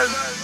Amen.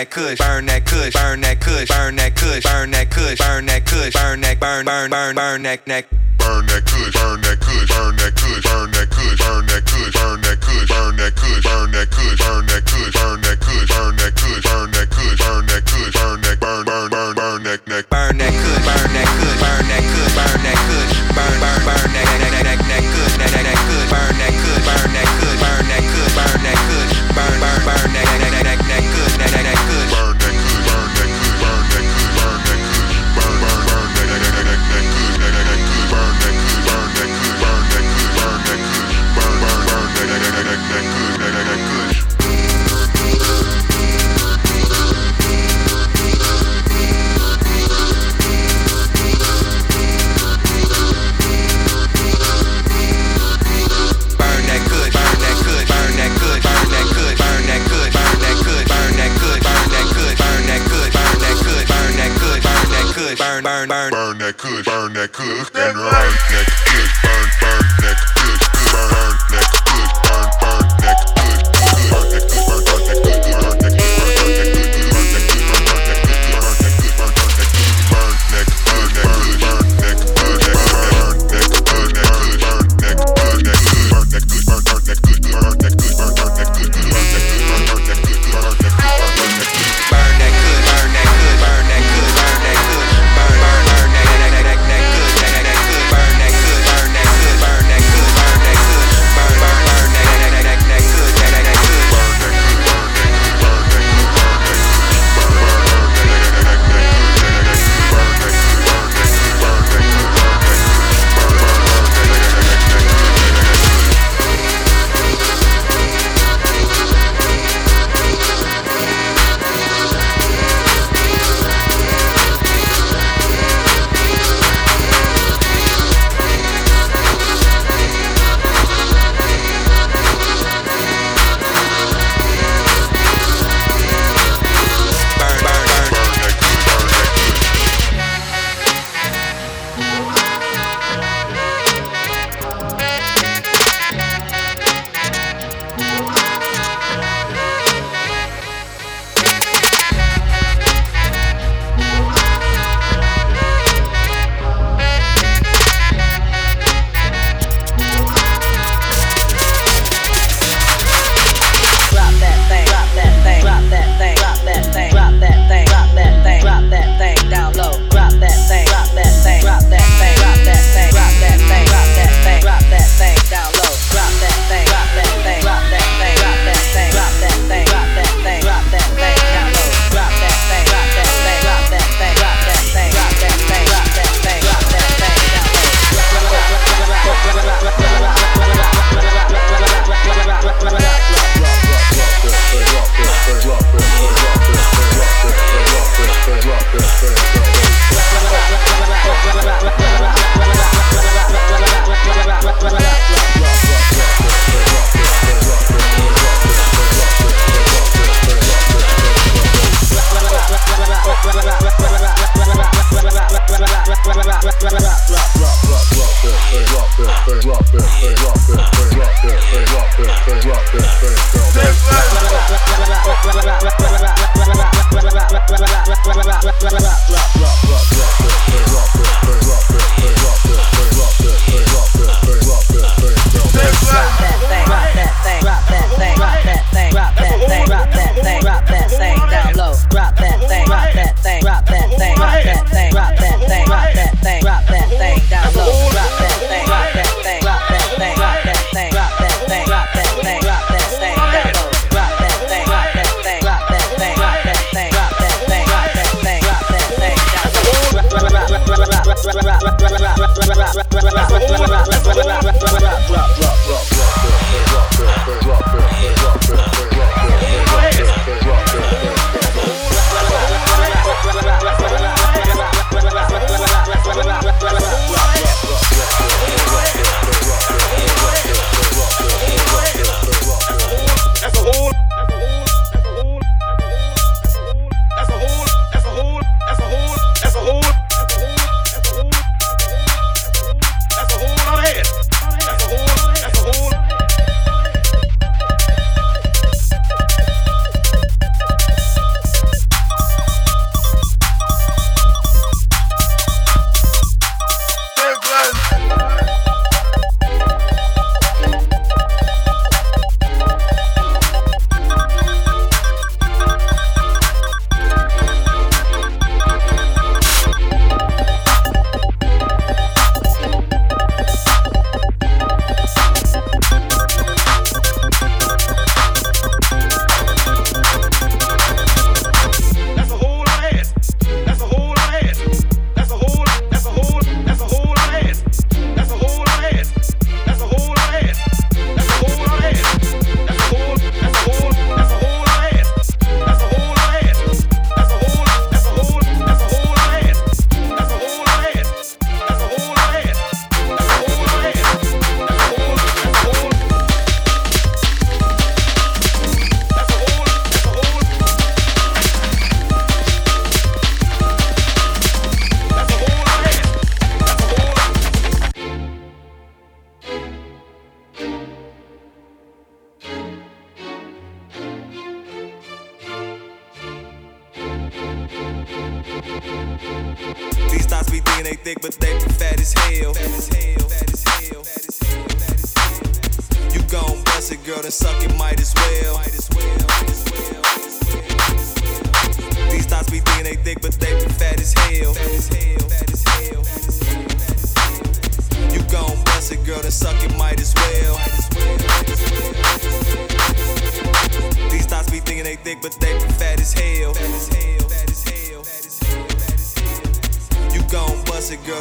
that kush, burn that kush, burn that kush, burn that kush, burn that kush, burn that kush, burn that burn, burn, burn, burn that neck.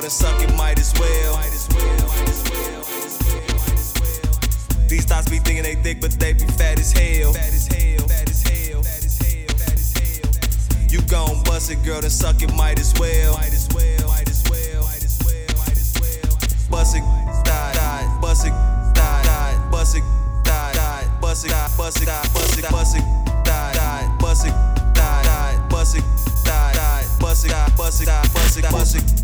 and suck it, might as well. These thoughts be thinking they thick, but they be fat as hell. You gon' bust it, girl, then suck it, might as well. Bust it, die, die, bust it, die, die, bust it, die, die, bust it, bust it, bust it, bust it, die, die, bust it, die, die, bust it, die, die, bust it, bust it, bust it, bust it.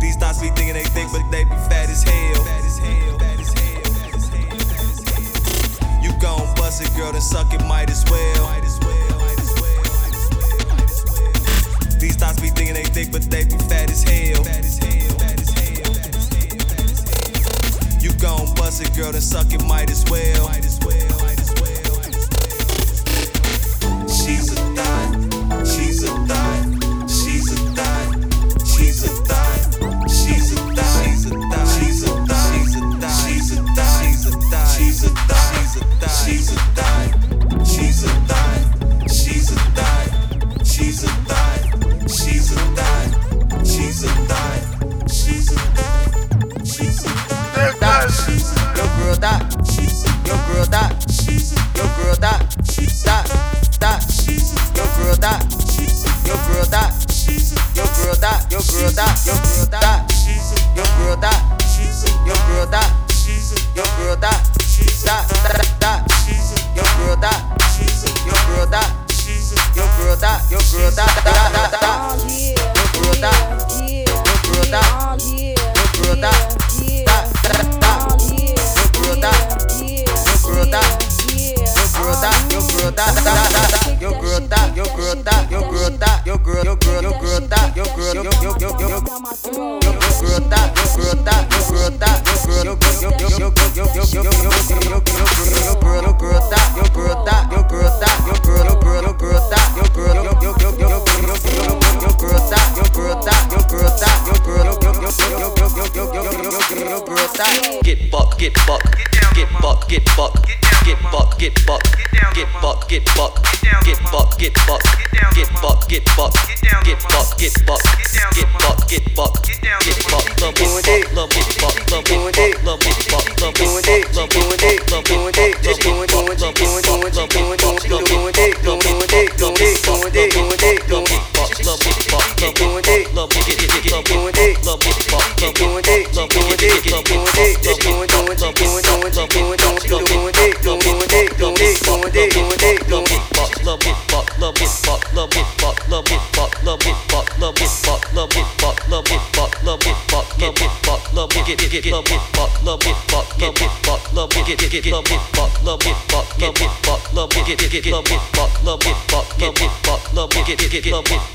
These thoughts be thinking they think, but they be fat as hell. You gon' bust it, girl, then suck it, might as well. These thoughts be thinking they think, but they be fat as hell. gon' bust it, girl, then suck it, might as well. Your girl that, Your girl that, that, that, yo girl that, Your girl that, yo girl that, yo girl that, yo girl that, yo girl that. get get get fuck, love get fuck, love get fuck, love get get get love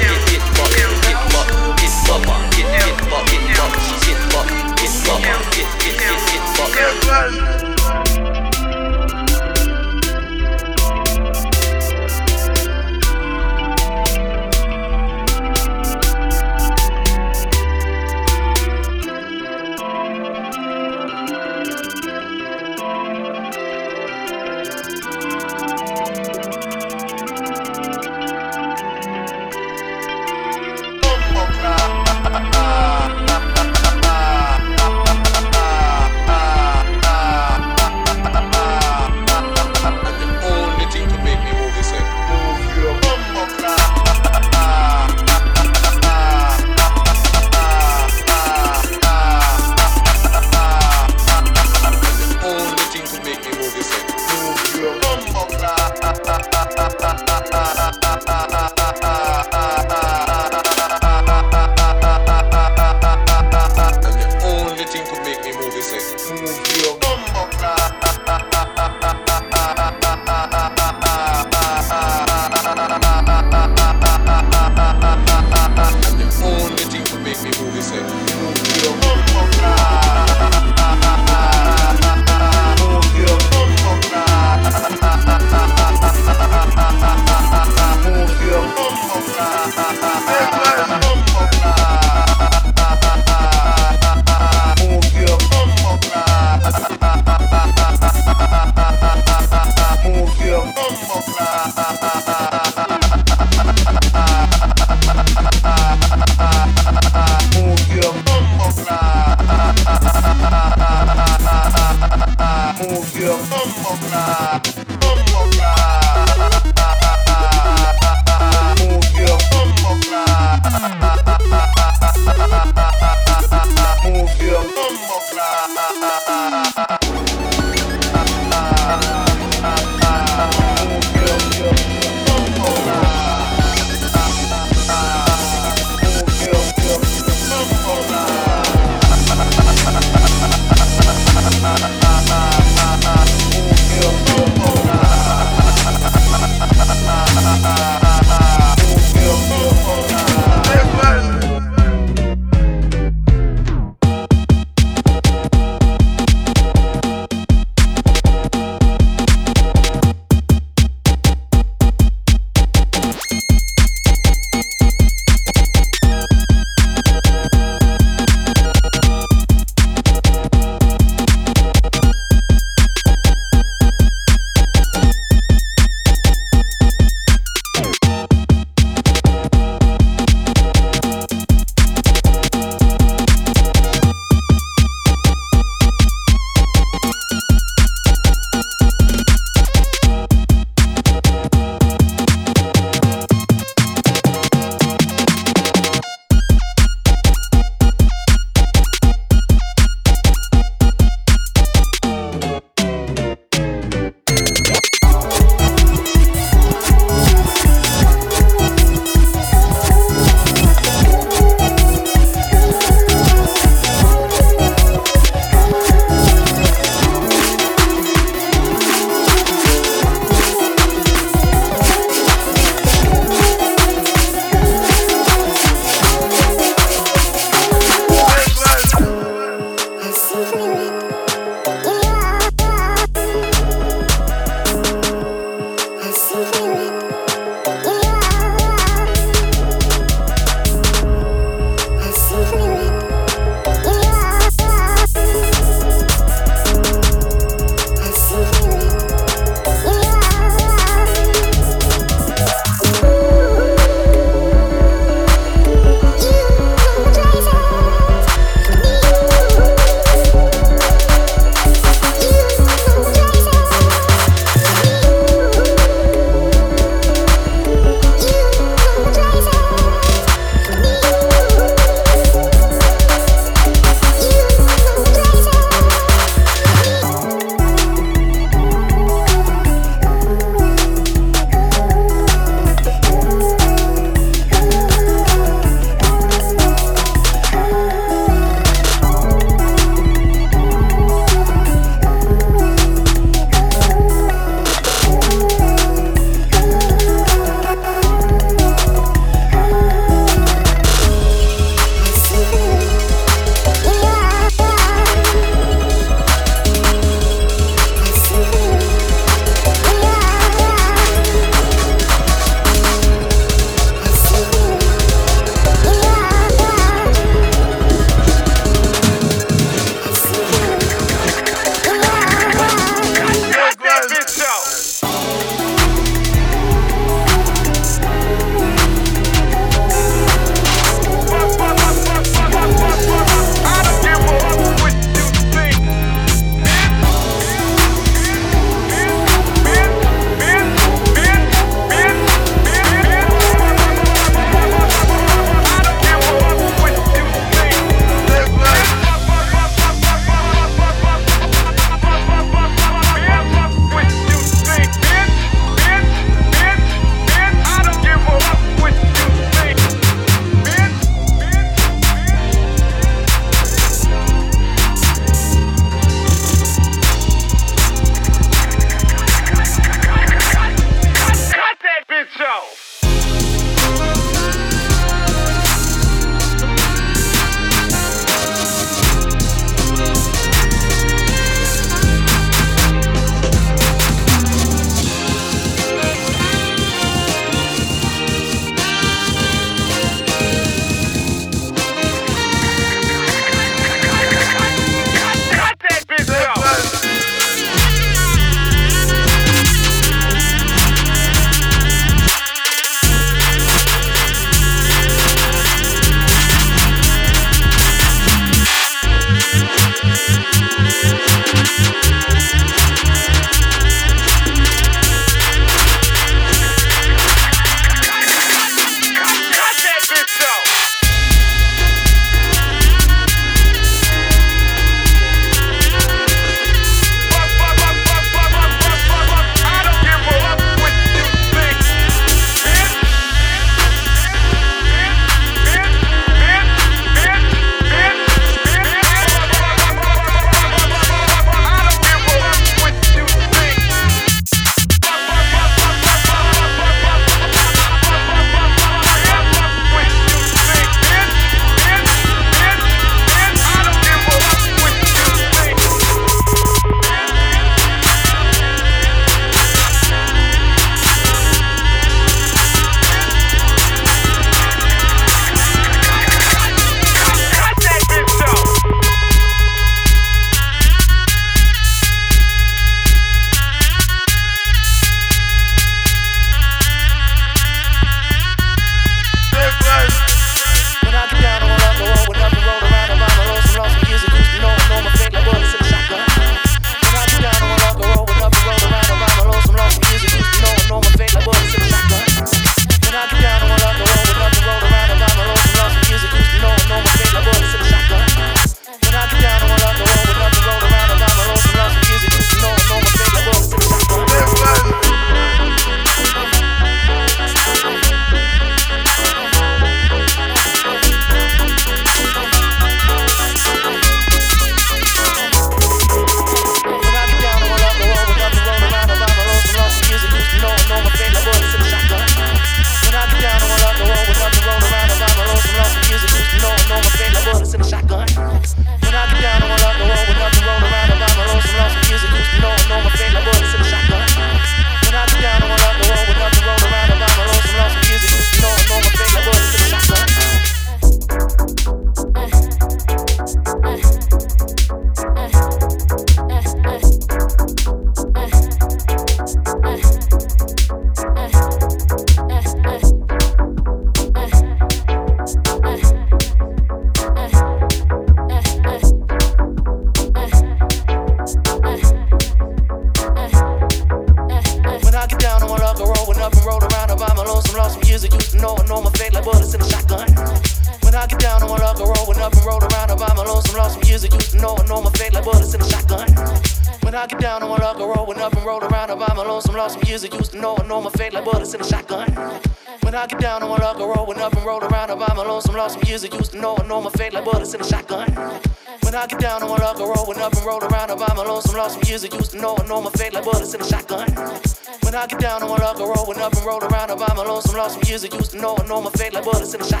I get down, I'ma rock and roll, and up and roll around. If I'm lonesome lost some years I used to know. I know my fate like bullets in a shot.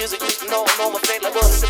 music, no, no, my fate like what is it?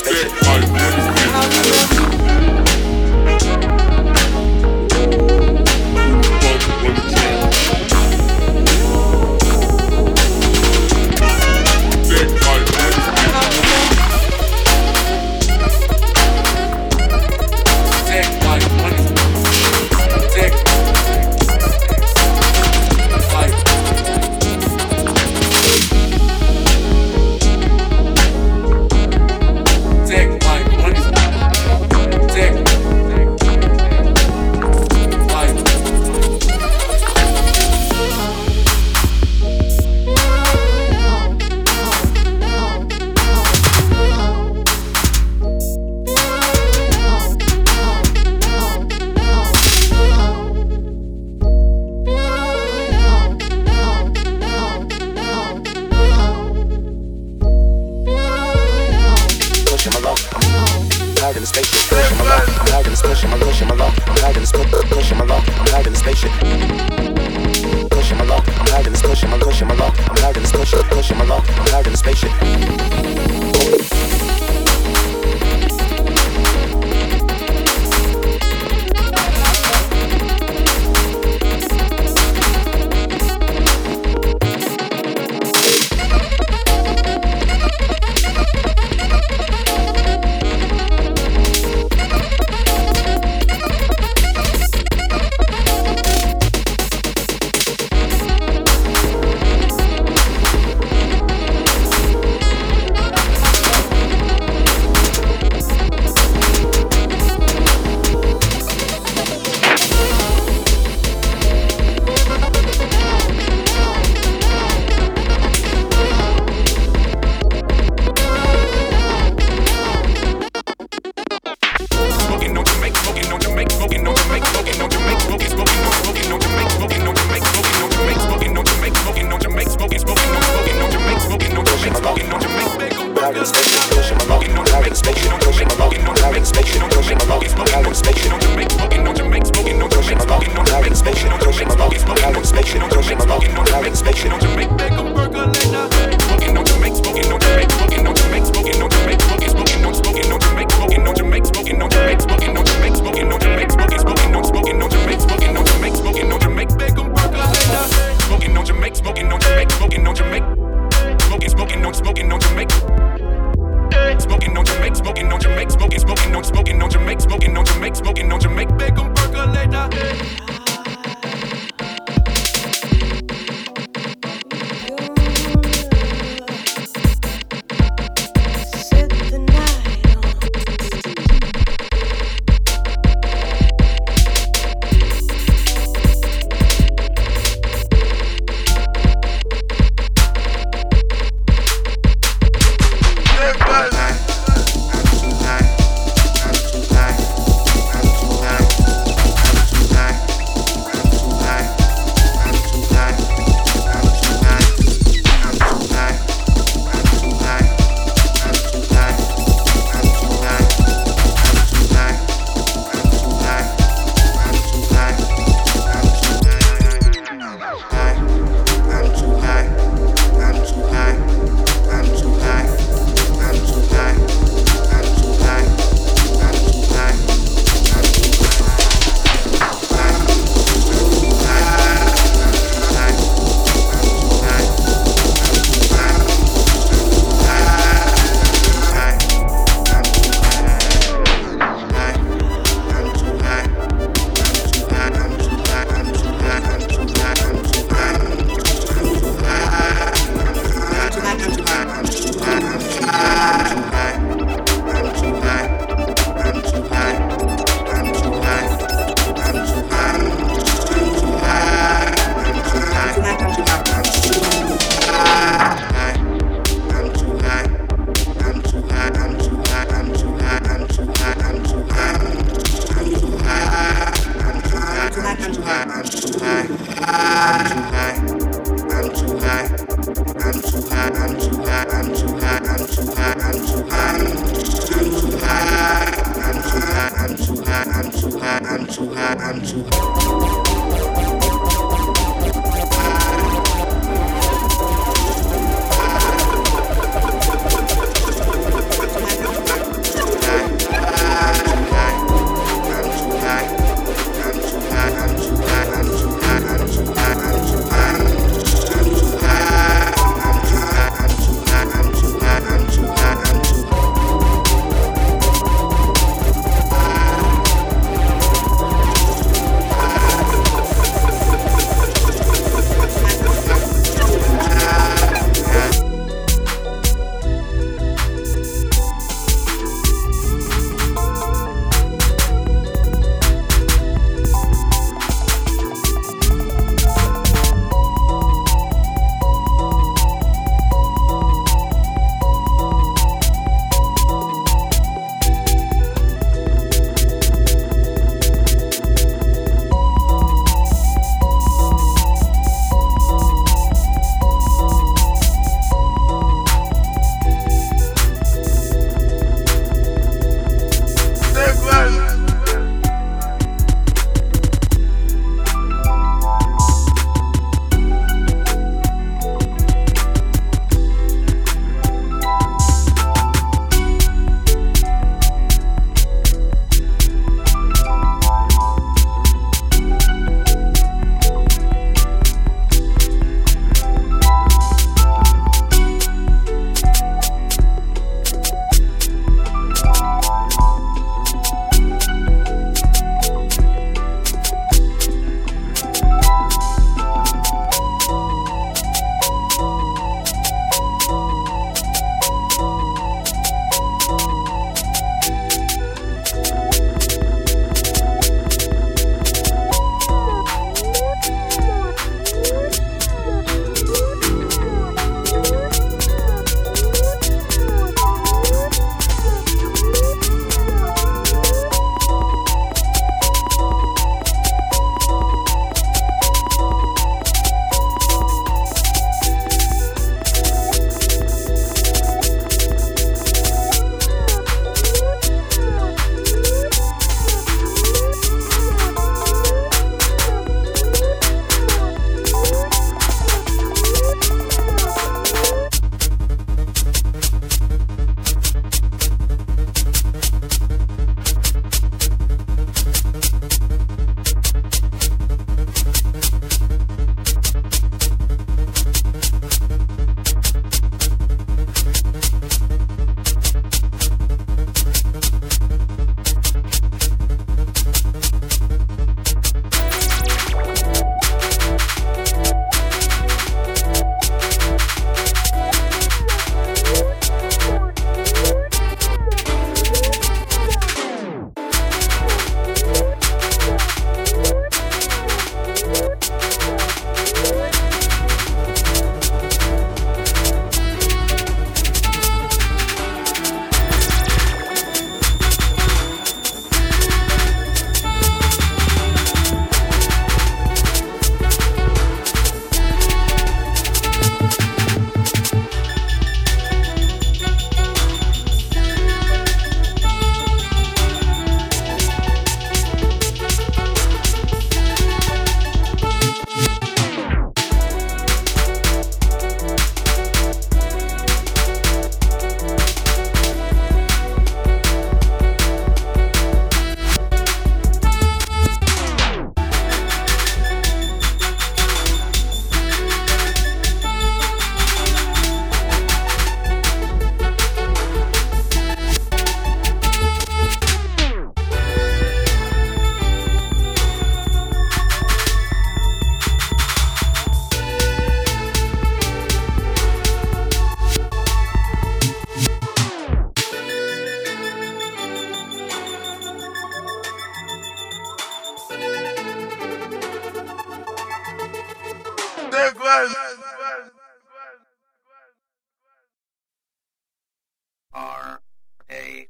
spit. On